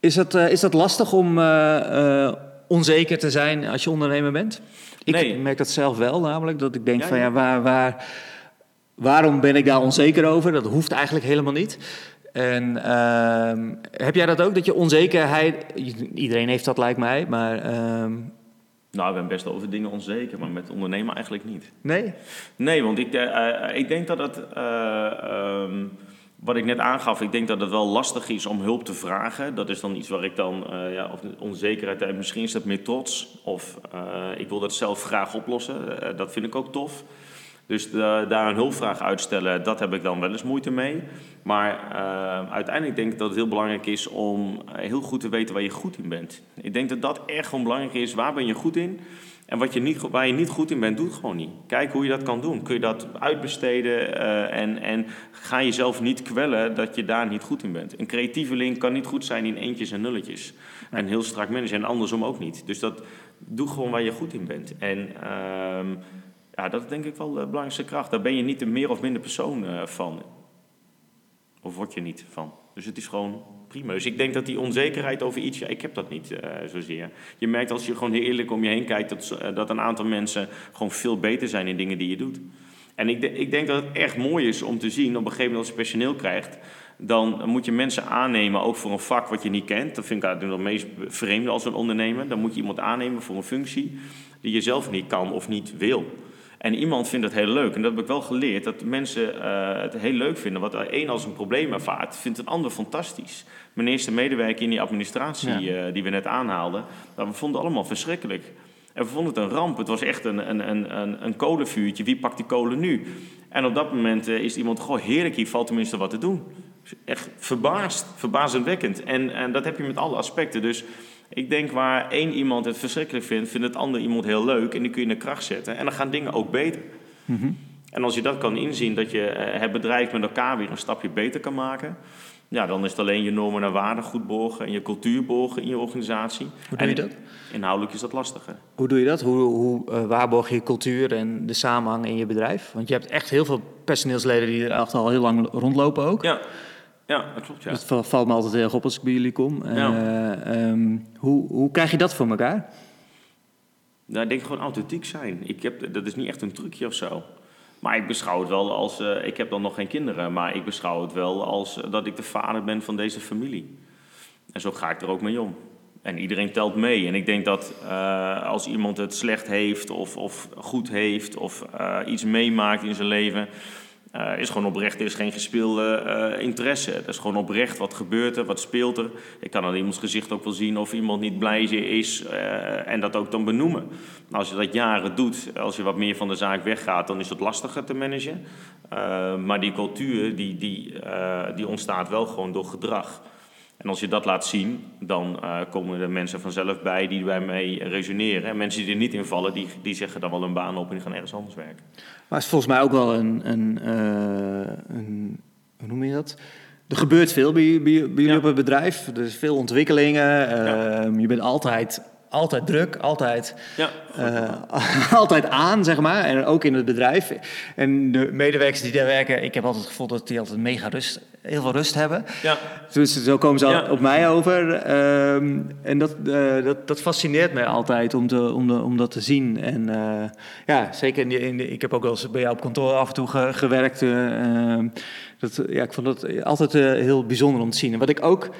Is dat, uh, is dat lastig om uh, uh, onzeker te zijn als je ondernemer bent? Ik
nee.
merk dat zelf wel, namelijk dat ik denk
Ja,
van
ja.
waar, waar, waarom ben ik daar onzeker over? Dat hoeft eigenlijk helemaal niet. En ehm, heb jij dat ook, dat je onzekerheid... Iedereen heeft dat, lijkt mij, maar... ehm,
Nou, ik ben best over dingen onzeker, maar met ondernemen eigenlijk niet.
nee?
Nee, want ik, eh, ik denk dat het... eh, ehm, wat ik net aangaf, ik denk dat het wel lastig is om hulp te vragen. Dat is dan iets waar ik dan, uh, ja, of onzekerheid heb. Misschien is dat meer trots. Of uh, ik wil dat zelf graag oplossen. Dat vind ik ook tof. Dus daar een hulpvraag uitstellen, dat heb ik dan wel eens moeite mee. Maar uiteindelijk denk ik dat het heel belangrijk is om heel goed te weten waar je goed in bent. Ik denk dat dat erg gewoon belangrijk is. Waar ben je goed in? En wat je niet, waar je niet goed in bent, doe het gewoon niet. Kijk hoe je dat kan doen. Kun je dat uitbesteden uh, en, en ga jezelf niet kwellen dat je daar niet goed in bent. Een creatieveling kan niet goed zijn in eentjes en nulletjes. En heel strak managen en andersom ook niet. Dus dat, doe gewoon waar je goed in bent. En uh, ja, dat is denk ik wel de belangrijkste kracht. Daar ben je niet een meer of minder persoon uh, van. Of word je niet van. Dus het is gewoon prima. Dus ik denk dat die onzekerheid over iets, ja, ik heb dat niet uh, zozeer. Je merkt als je gewoon heel eerlijk om je heen kijkt, dat, uh, dat een aantal mensen gewoon veel beter zijn in dingen die je doet. En ik, ik denk dat het echt mooi is om te zien, op een gegeven moment als je personeel krijgt, dan moet je mensen aannemen, ook voor een vak wat je niet kent. Dat vind ik eigenlijk het meest vreemde als een ondernemer. Dan moet je iemand aannemen voor een functie die je zelf niet kan of niet wil. En iemand vindt het heel leuk. En dat heb ik wel geleerd. Dat mensen uh, het heel leuk vinden. Wat een als een probleem ervaart, vindt een ander fantastisch. Mijn eerste medewerker in die administratie ja. uh, die we net aanhaalden. Nou, we vonden allemaal verschrikkelijk. En we vonden het een ramp. Het was echt een, een, een, een kolenvuurtje. Wie pakt die kolen nu? En op dat moment uh, is iemand gewoon heerlijk. Hier valt tenminste wat te doen. Echt verbaasd. Verbazendwekkend. En, en dat heb je met alle aspecten. Dus ik denk waar één iemand het verschrikkelijk vindt, vindt het ander iemand heel leuk. En die kun je in de kracht zetten. En dan gaan dingen ook beter. Mm -hmm. En als je dat kan inzien, dat je uh, het bedrijf met elkaar weer een stapje beter kan maken. Ja, dan is het alleen je normen en waarden goed borgen en je cultuur borgen in je organisatie.
Hoe doe je dat?
Inhoudelijk is dat lastiger.
Hoe doe je dat? Hoe, hoe uh, waarborg je cultuur en de samenhang in je bedrijf? Want je hebt echt heel veel personeelsleden die er al heel lang rondlopen ook.
Ja. Ja, dat klopt. Ja.
Dat valt me altijd heel erg op als ik bij jullie kom. Ja. Uh, um, hoe, hoe krijg je dat voor elkaar?
Nou, ik denk gewoon authentiek zijn. Ik heb, dat is niet echt een trucje of zo. Maar ik beschouw het wel als. Uh, ik heb dan nog geen kinderen, maar ik beschouw het wel als uh, dat ik de vader ben van deze familie. En zo ga ik er ook mee om. En iedereen telt mee. En ik denk dat uh, als iemand het slecht heeft, of, of goed heeft, of iets meemaakt in zijn leven. Uh, is gewoon oprecht, er is geen gespeelde uh, interesse. Het is gewoon oprecht, wat gebeurt er, wat speelt er. Ik kan aan iemands gezicht ook wel zien of iemand niet blij is uh, en dat ook dan benoemen. Als je dat jaren doet, als je wat meer van de zaak weggaat, dan is het lastiger te managen. maar die cultuur, die, die, die ontstaat wel gewoon door gedrag. En als je dat laat zien, dan uh, komen er mensen vanzelf bij die mij resoneren. En mensen die er niet in vallen, die, die zeggen dan wel een baan op en die gaan ergens anders werken.
Maar het is volgens mij ook wel een, een, uh, een hoe noem je dat? Er gebeurt veel bij, bij, bij jullie ja. op het bedrijf. Er is veel ontwikkelingen. Ja. Uh, je bent altijd altijd druk, altijd,
ja,
uh, <laughs> altijd aan, zeg maar. En ook in het bedrijf. En de medewerkers die daar werken, ik heb altijd het gevoel dat die altijd mega rust, heel veel rust hebben.
Ja.
Dus zo komen ze ja. op mij over. Um, en dat, uh, dat, dat fascineert mij altijd om, te, om, de, om dat te zien. En uh, ja, zeker in de, in de, ik heb ook wel eens bij jou op kantoor af en toe ge, gewerkt. dat, ja, ik vond dat altijd heel bijzonder om te zien. En wat ik ook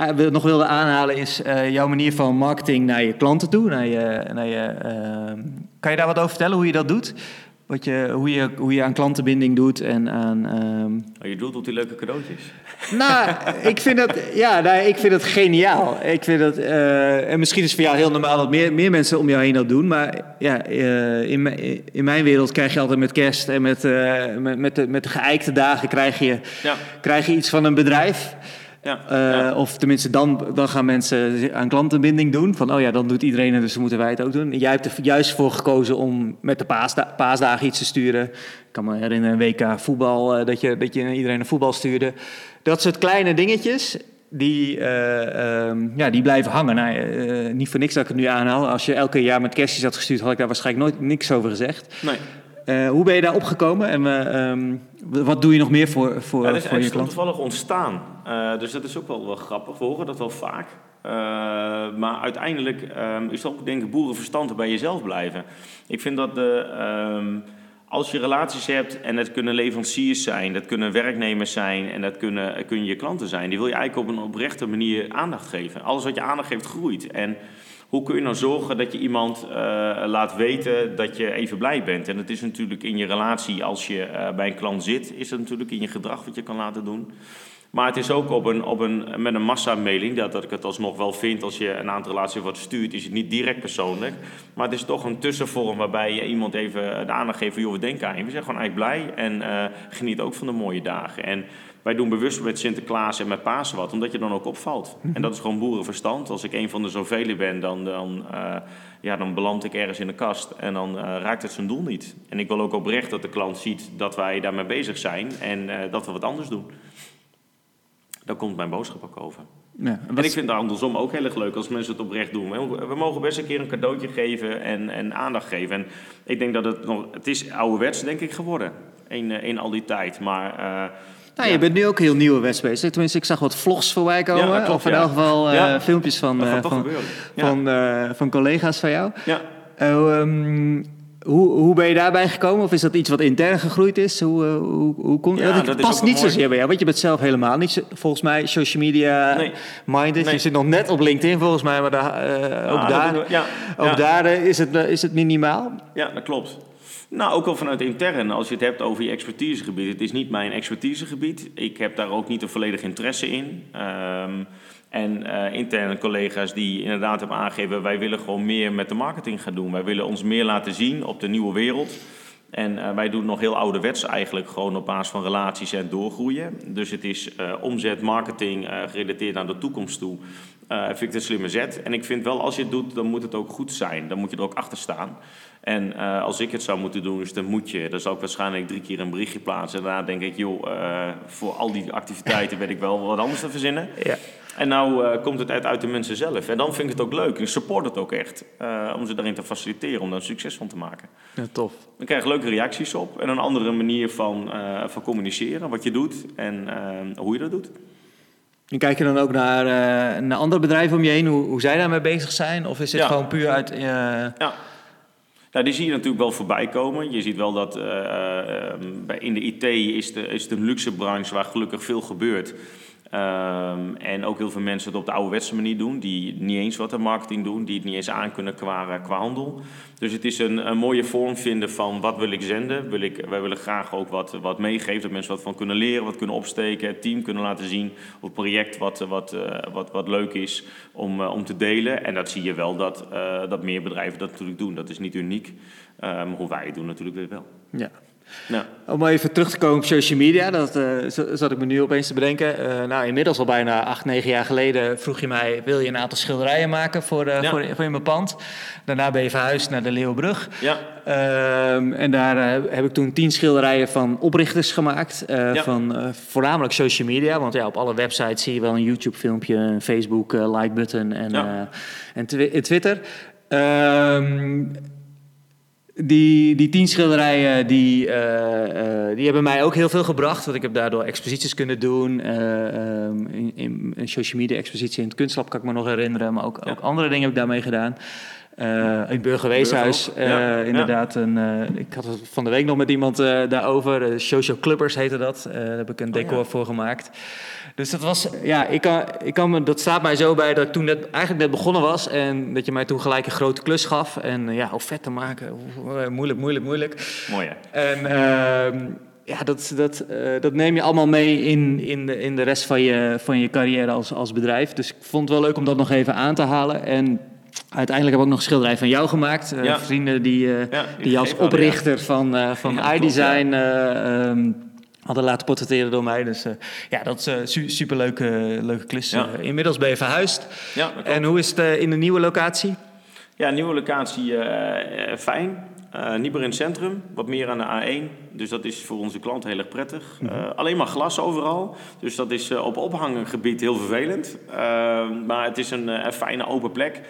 uh, nog wilde aanhalen is uh, jouw manier van marketing naar je klanten toe. Naar je, naar je, uh, kan je daar wat over vertellen hoe je dat doet? Wat je, hoe, je, hoe je aan klantenbinding doet en aan...
Oh, je doet op die leuke cadeautjes.
Nou, <laughs> ik vind dat, ja, nou, ik vind dat geniaal. Ik vind dat, eh, en misschien is het voor jou heel normaal dat meer, meer mensen om jou heen dat doen. Maar ja, uh, in, in mijn wereld krijg je altijd met kerst en met, uh, met, met, de, met de geëikte dagen krijg je,
ja.
krijg je iets van een bedrijf.
Ja,
uh, ja. Of tenminste, dan, dan gaan mensen aan klantenbinding doen. Van, oh ja, dan doet iedereen het, dus moeten wij het ook doen. En jij hebt er juist voor gekozen om met de paasda paasdagen iets te sturen. Ik kan me herinneren, een WK voetbal, uh, dat, je, dat je iedereen een voetbal stuurde. Dat soort kleine dingetjes, die, uh, um, ja, die blijven hangen. Nou, niet voor niks dat ik het nu aanhaal. Als je elke jaar met kerstjes had gestuurd, had ik daar waarschijnlijk nooit niks over gezegd.
Nee.
Uh, hoe ben je daar opgekomen en uh, um, wat doe je nog meer voor, voor,
ja, dat is
voor je
klant? toevallig ontstaan. Uh, dus dat is ook wel, wel grappig. We horen dat wel vaak. maar uiteindelijk um, is het ook denk ik boerenverstand bij jezelf blijven. Ik vind dat de, um, als je relaties hebt en dat kunnen leveranciers zijn, dat kunnen werknemers zijn en dat kunnen, kunnen je klanten zijn, die wil je eigenlijk op een oprechte manier aandacht geven. Alles wat je aandacht geeft groeit. En hoe kun je nou zorgen dat je iemand uh, laat weten dat je even blij bent? En dat is natuurlijk in je relatie als je uh, bij een klant zit, is het natuurlijk in je gedrag wat je kan laten doen. Maar het is ook op een, op een, met een massa-mailing, dat, dat ik het alsnog wel vind als je een aantal relaties wat stuurt, is het niet direct persoonlijk. Maar het is toch een tussenvorm waarbij je iemand even de aandacht geeft van, joh, we denken aan je. We zijn gewoon eigenlijk blij en uh, geniet ook van de mooie dagen. En wij doen bewust met Sinterklaas en met Pasen wat, omdat je dan ook opvalt. En dat is gewoon boerenverstand. Als ik een van de zoveel ben, dan, dan, eh, ja, dan beland ik ergens in de kast en dan eh, raakt het zijn doel niet. En ik wil ook oprecht dat de klant ziet dat wij daarmee bezig zijn en eh, dat we wat anders doen. Daar komt mijn boodschap ook over.
Ja, en
ik vind het andersom ook heel erg leuk als mensen het oprecht doen. We mogen best een keer een cadeautje geven en, en aandacht geven. En ik denk dat het nog... Het is ouderwets, denk ik, geworden. In, in al die tijd. Maar...
Nou,
ja.
je bent nu ook heel nieuwe West bezig. Tenminste, ik zag wat vlogs voorbij komen.
Dat klopt,
of in elk geval eh, filmpjes van,
Dat
eh, van, eh, van collega's van jou.
ja.
Eh, ehm, hoe, hoe ben je daarbij gekomen? Of is dat iets wat intern gegroeid is? Hoe, hoe, hoe komt
Ja, dat is
past niet
mooi.
zozeer bij jou, want je bent zelf helemaal niet, volgens mij, social media
Nee.
minded.
Nee.
Je zit nog net op LinkedIn volgens mij, maar daar, eh, ook
Ah, dat
daar,
doen we- ja.
ook
Ja.
daar is, het, is het minimaal.
Ja, dat klopt. Nou, ook wel vanuit intern. Als je het hebt over je expertisegebied. Het is niet mijn expertisegebied. Ik heb daar ook niet een volledig interesse in. Ehm, en eh, interne collega's die inderdaad hebben aangegeven... wij willen gewoon meer met de marketing gaan doen. Wij willen ons meer laten zien op de nieuwe wereld. En eh, wij doen nog heel ouderwets eigenlijk. Gewoon op basis van relaties en doorgroeien. Dus het is eh, omzet, marketing gerelateerd naar de toekomst toe. Eh, vind ik het een slimme zet. En ik vind wel, als je het doet, dan moet het ook goed zijn. Dan moet je er ook achter staan. En eh, als ik het zou moeten doen, is dan moet je. Dan zou ik waarschijnlijk drie keer een berichtje plaatsen. En daarna denk ik, joh, eh, voor al die activiteiten weet ik wel wat anders te verzinnen.
Ja.
En nou komt het uit, uit de mensen zelf. En dan vind ik het ook leuk. Ik support het ook echt. om ze daarin te faciliteren, om daar een succes van te maken.
Ja, tof.
Dan krijg je leuke reacties op. En een andere manier van, van communiceren. Wat je doet en hoe je dat doet.
En kijk je dan ook naar, eh, naar andere bedrijven om je heen, hoe, hoe zij daarmee bezig zijn? Of is het
Ja.
gewoon puur uit... eh,
Ja. Nou, die zie je natuurlijk wel voorbij komen. Je ziet wel dat eh, eh, bij- in de IT is, de, is het een luxe branche waar gelukkig veel gebeurt. Ehm, en ook heel veel mensen het op de ouderwetse manier doen, die niet eens wat aan marketing doen, die het niet eens aan kunnen qua, qua handel. Dus het is een, een mooie vorm vinden van wat wil ik zenden. Wil ik, wij willen graag ook wat, wat meegeven, dat mensen wat van kunnen leren, wat kunnen opsteken, het team kunnen laten zien, of het project wat, wat, eh, wat, wat leuk is om, eh, om te delen. En dat zie je wel dat, eh, dat meer bedrijven dat natuurlijk doen. Dat is niet uniek, Eh, maar hoe wij het doen natuurlijk weer wel.
ja.
Nou,
Om even terug te komen op social media, dat eh, zat ik me nu opeens te bedenken. Eh, nou, inmiddels al bijna acht, negen jaar geleden vroeg je mij... wil je een aantal schilderijen maken voor,
Ja.
voor, voor in mijn pand? Daarna ben je verhuisd naar de Leeuwbrug.
ja,
Ehm, en daar heb ik toen tien schilderijen van oprichters gemaakt.
Ja.
Van voornamelijk social media. Want ja, op alle websites zie je wel een YouTube-filmpje, een Facebook eh, like-button en,
Ja.
en twi- en Twitter. Die, die tien schilderijen die, eh, eh, die hebben mij ook heel veel gebracht. Want ik heb daardoor exposities kunnen doen. eh, ehm, in, in een social media expositie in het kunstlab kan ik me nog herinneren. Maar ook,
Ja.
ook andere dingen heb ik daarmee gedaan. In het Burgerweeshuis,
ja.
inderdaad. Een, ik had het van de week nog met iemand daarover. Social Clubbers heette dat. Daar heb ik een
Oh,
decor voor gemaakt. Dus dat was, ja, ik kan, ik kan me, dat staat mij zo bij dat ik toen net, eigenlijk net begonnen was. En dat je mij toen gelijk een grote klus gaf. En eh, ja, hoe vet te maken. Hoe- Moeilijk, moeilijk, moeilijk.
mooi hè.
En ehm, ja, dat, dat, eh, dat neem je allemaal mee in, in, de, in de rest van je, van je carrière als, als bedrijf. Dus ik vond het wel leuk om dat nog even aan te halen. En uiteindelijk heb ik ook nog een schilderij van jou gemaakt. Eh,
Ja.
Vrienden die, eh,
Ja,
die als
ja.
oprichter van, eh van iDesign eh, ehm, hadden laten portretteren door mij. Dus eh, ja, dat is een su superleuke leuke klus.
Ja.
Eh, inmiddels ben je verhuisd.
Ja.
En hoe is het eh, in de nieuwe locatie?
Ja, nieuwe locatie eh, eh, fijn. Eh, niet meer in het centrum, wat meer aan de A1. Dus dat is voor onze klant heel erg prettig.
Mhm.
Eh, alleen maar glas overal. Dus dat is eh, op ophanggebied heel vervelend. Eh, maar het is een, eh, fijne open plek.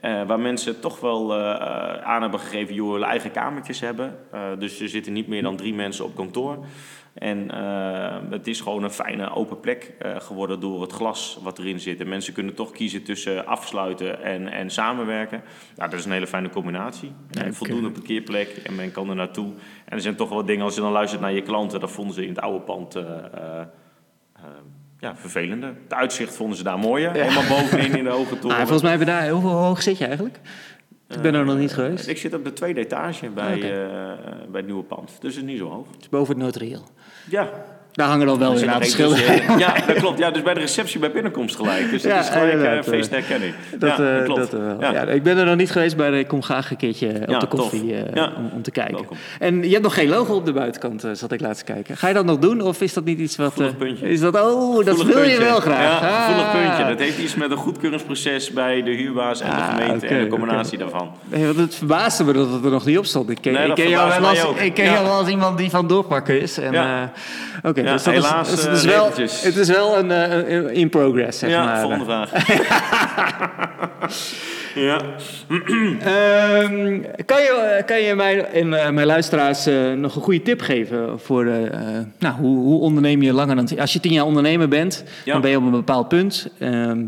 eh, waar mensen toch wel eh, eh, aan hebben gegeven, joh, eigen kamertjes hebben. Eh, dus er zitten niet meer dan drie mensen op kantoor. En eh, het is gewoon een fijne open plek eh, geworden door het glas wat erin zit. En mensen kunnen toch kiezen tussen afsluiten en, en samenwerken. Nou, dat is een hele fijne combinatie.
Ja,
voldoende parkeerplek en men kan er naartoe. En er zijn toch wel dingen, als je dan luistert naar je klanten, dat vonden ze in het oude pand eh, eh, eh, ja, vervelender. Het uitzicht vonden ze daar mooier. Helemaal bovenin in de hoge toren.
Ah, volgens mij hebben we daar... Hoeveel hoog zit je eigenlijk? Ik ben er nog niet geweest.
Ik zit op de tweede etage bij,
Ah,
eh, bij het nieuwe pand. Dus het is niet zo hoog.
Het is boven het notarieel.
Ja,
Daar hangen dan wel weer een aantal schilderijen.
Ja, dat klopt. Ja, dus bij de receptie bij binnenkomst gelijk. Dus dat
Ja,
is gelijk uh,
eh,
feest en herkenning.
Dat,
ja,
eh,
klopt.
dat wel.
Ja.
Ja. ik ben er nog niet geweest, maar ik kom graag een keertje op
Ja,
de koffie eh,
Ja.
om, om te kijken.
Welkom.
En je hebt nog geen logo op de buitenkant, eh, zat ik laatst te kijken. Ga je dat nog doen of is dat niet iets wat... Eh. Is dat, oh, dat wil je wel graag.
Ja, gevoelig
Ah.
puntje. Dat heeft iets met een goedkeuringsproces bij de huurbaas en de
Ah,
gemeente en de combinatie daarvan.
Nee, want het verbaasde me dat het er nog niet op stond. Ik ken,
Nee,
ik
dat
ken jou wel als,
ook.
ik ken
Ja.
jou wel als iemand die van doorpakken is. En, eh, Oké, dus dat
helaas,
is, het,
eh,
is wel, het is wel een eh, in progress, zeg
ja,
maar.
volgende vraag. <laughs> ja.
Ehm, kan, je, kan je mij en eh, mijn luisteraars nog een goede tip geven voor nou, hoe, hoe onderneem je langer dan... Als je tien jaar ondernemer bent,
Ja.
dan ben je op een bepaald punt. Ehm,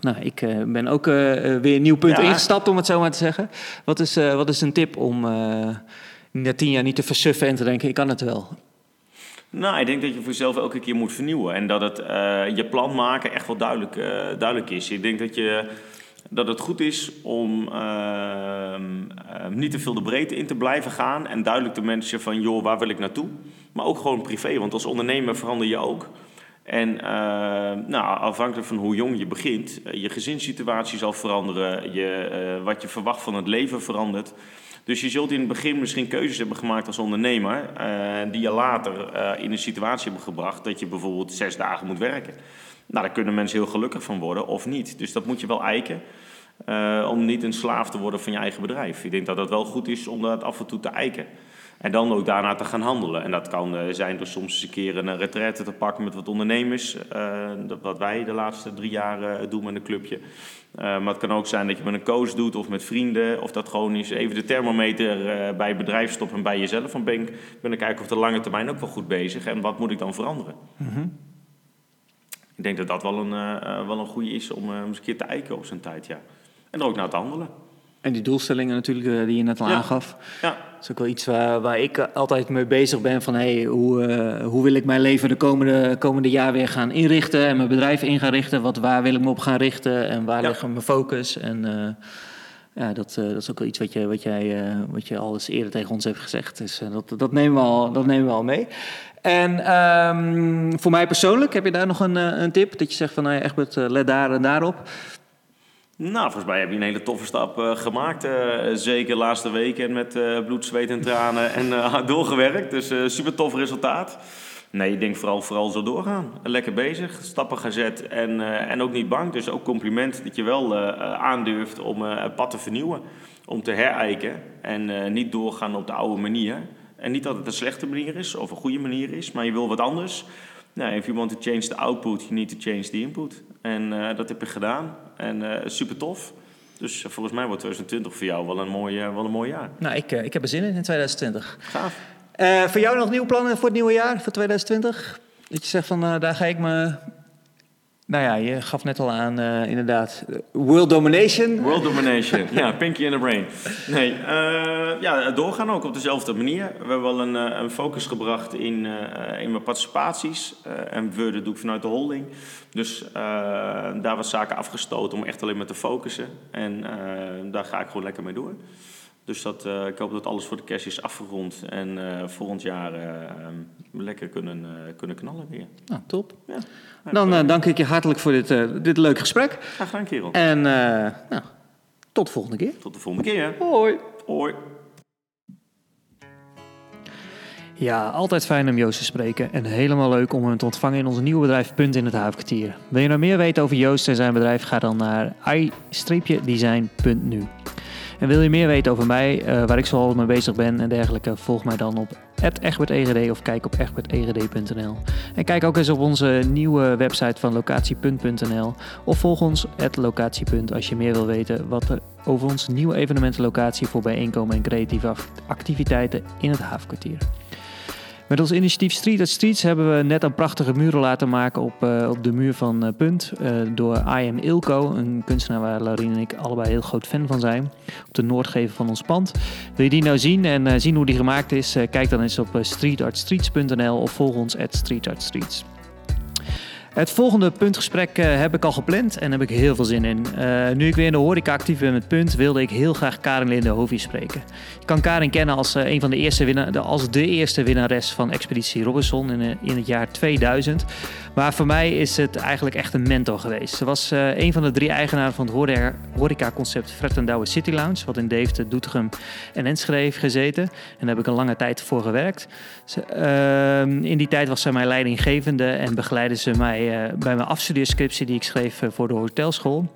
nou, ik ben ook weer een nieuw punt
Ja.
ingestapt, om het zo maar te zeggen. Wat is, wat is een tip om na tien jaar niet te versuffen en te denken, ik kan het wel?
Nou, ik denk dat je voor jezelf elke keer moet vernieuwen. En dat het eh, je plan maken echt wel duidelijk, eh, duidelijk is. Ik denk dat, je, dat het goed is om ehm, ehm, niet te veel de breedte in te blijven gaan. En duidelijk te mensen van, joh, waar wil ik naartoe? Maar ook gewoon privé, want als ondernemer verander je ook. En eh, nou, afhankelijk van hoe jong je begint, eh, je gezinssituatie zal veranderen. Je, wat je verwacht van het leven verandert. Dus je zult in het begin misschien keuzes hebben gemaakt als ondernemer, eh, die je later eh, in een situatie hebben gebracht dat je bijvoorbeeld zes dagen moet werken. Nou, daar kunnen mensen heel gelukkig van worden of niet. Dus dat moet je wel eiken. eh, om niet een slaaf te worden van je eigen bedrijf. Ik denk dat het wel goed is om dat af en toe te eiken. En dan ook daarna te gaan handelen. En dat kan eh, zijn door soms eens een keer een retraite te pakken met wat ondernemers. eh, dat, wat wij de laatste drie jaar eh, doen met een clubje. Eh, maar het kan ook zijn dat je met een coach doet of met vrienden. Of dat gewoon eens even de thermometer eh, bij het bedrijf stopt en bij jezelf. Van ben ik ben ik kijken of de lange termijn ook wel goed bezig. En wat moet ik dan veranderen? Ik denk dat dat wel een, eh, eh, wel een goede is om eh, eens een keer te eiken op zijn tijd, ja. En er ook naar te handelen.
En die doelstellingen natuurlijk, eh, die je net al
Ja.
aangaf.
Ja,
Dat is ook wel iets waar, waar ik eh, altijd mee bezig ben van hey, hoe, eh, hoe wil ik mijn leven de komende, komende jaar weer gaan inrichten en mijn bedrijf in gaan richten. Wat, waar wil ik me op gaan richten en waar
Ja.
ligt mijn focus. En ja, dat, dat is ook wel iets wat je, wat jij, wat je al eens eerder tegen ons hebt gezegd. Dus dat, dat, nemen we al, dat nemen we al mee. En ehm, voor mij persoonlijk, heb je daar nog een, een tip? Dat je zegt van nou ja, eh, let daar en daarop.
Nou, volgens mij heb je een hele toffe stap eh, gemaakt. eh, zeker de laatste weken en met eh, bloed, zweet en tranen en hard doorgewerkt. Dus super tof resultaat. Nee, ik denk vooral, vooral zo doorgaan. Lekker bezig, stappen gezet en, en ook niet bang. Dus ook compliment dat je wel aandurft om het pad te vernieuwen. Om te herijken en niet doorgaan op de oude manier. En niet dat het een slechte manier is of een goede manier is, maar je wil wat anders. Nou, if you want to change the output, you need to change the input. En dat heb je gedaan. En eh, super tof. Dus eh, volgens mij wordt 2020 voor jou wel een mooi, eh, wel een mooi jaar.
Nou, ik, ik heb er zin in in 2020.
Gaaf.
Voor jou nog nieuwe plannen voor het nieuwe jaar, voor 2020? Dat je zegt van, daar ga ik me... Nou ja, je gaf net al aan, eh, inderdaad, eh, world domination.
World domination. ja, pinky in the brain. Nee, eh, ja, doorgaan ook op dezelfde manier. We hebben wel een, een focus gebracht in, in mijn participaties. en we dat doe ik vanuit de holding. Dus daar wat zaken afgestoten om echt alleen maar te focussen. En daar ga ik gewoon lekker mee door. Dus dat, ik hoop dat alles voor de cash is afgerond. En volgend jaar lekker kunnen, kunnen knallen weer.
Nou, top.
Ja,
Dan eh, dank ik je hartelijk voor dit, eh, dit leuke gesprek.
Graag gedaan, kerel.
En eh, nou, tot de volgende keer.
Tot de volgende keer.
Hoi.
Hoi.
Ja, altijd fijn om Joost te spreken en helemaal leuk om hem te ontvangen in ons nieuwe bedrijf Punt in het Havenkwartier. Wil je nou meer weten over Joost en zijn bedrijf, ga dan naar i-design.nu. En wil je meer weten over mij, eh, waar ik zoal mee bezig ben en dergelijke, volg mij dan op @egbertegd of kijk op egbertegd.nl. En kijk ook eens op onze nieuwe website van locatie.nl of volg ons @locatiepunt als je meer wil weten wat er over onze nieuwe evenementenlocatie voor bijeenkomen en creatieve activiteiten in het Havenkwartier. Met ons initiatief Street at Streets hebben we net een prachtige muren laten maken op, eh, op de muur van eh, Punt. eh, door Am Ilko, een kunstenaar waar Laurien en ik allebei heel groot fan van zijn. Op de noordgevel van ons pand. Wil je die nou zien en zien hoe die gemaakt is? Kijk dan eens op streetartstreets.nl of volg ons at streetartstreets. Het volgende puntgesprek uh, heb ik al gepland en heb ik heel veel zin in. Uh, nu ik weer in de horeca actief ben met Punt, wilde ik heel graag Karin Linde Hovie spreken. Je kan Karin kennen als, uh, een van de eerste winnaar, als de eerste winnares van Expeditie Robinson in, in het jaar 2000. Maar voor mij is het eigenlijk echt een mentor geweest. Ze was een van de drie eigenaren van het horeca-concept Fred Douwe City Lounge, wat in Deventer, Doetinchem en Enschede heeft gezeten. En daar heb ik een lange tijd voor gewerkt. Ehm, in die tijd was zij mijn leidinggevende en begeleidde ze mij uh, bij mijn afstudeerscriptie die ik schreef uh, voor de hotelschool.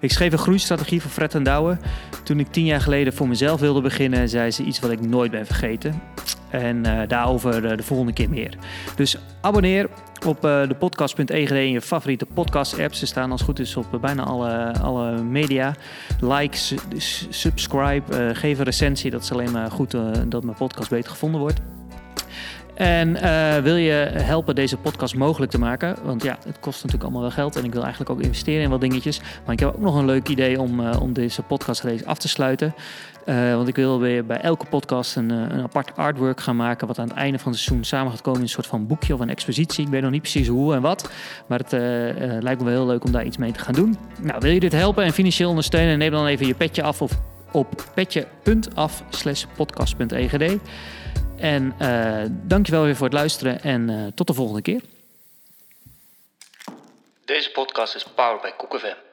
Ik schreef een groeistrategie voor Fred en Douwe. Toen ik tien jaar geleden voor mezelf wilde beginnen, zei ze iets wat ik nooit ben vergeten. En daarover de volgende keer meer. Dus abonneer op de podcast.egd in je favoriete podcast-apps. Ze staan als goed is op bijna alle, alle media. Like, subscribe, geef een recensie. Dat is alleen maar goed dat mijn podcast beter gevonden wordt. En uh, wil je helpen deze podcast mogelijk te maken? Want ja, het kost natuurlijk allemaal wel geld. En ik wil eigenlijk ook investeren in wat dingetjes. Maar ik heb ook nog een leuk idee om, uh, om deze podcast af te sluiten. Uh, want ik wil weer bij elke podcast een, een, apart artwork gaan maken. Wat aan het einde van het seizoen samen gaat komen in een soort van boekje of een expositie. Ik weet nog niet precies hoe en wat. Maar het lijkt me wel heel leuk om daar iets mee te gaan doen. Nou, wil je dit helpen en financieel ondersteunen? Neem dan even je petje af of op petje.af slash podcast.egd. En dankjewel weer voor het luisteren en tot de volgende keer.
Deze podcast is powered bij KoekFM.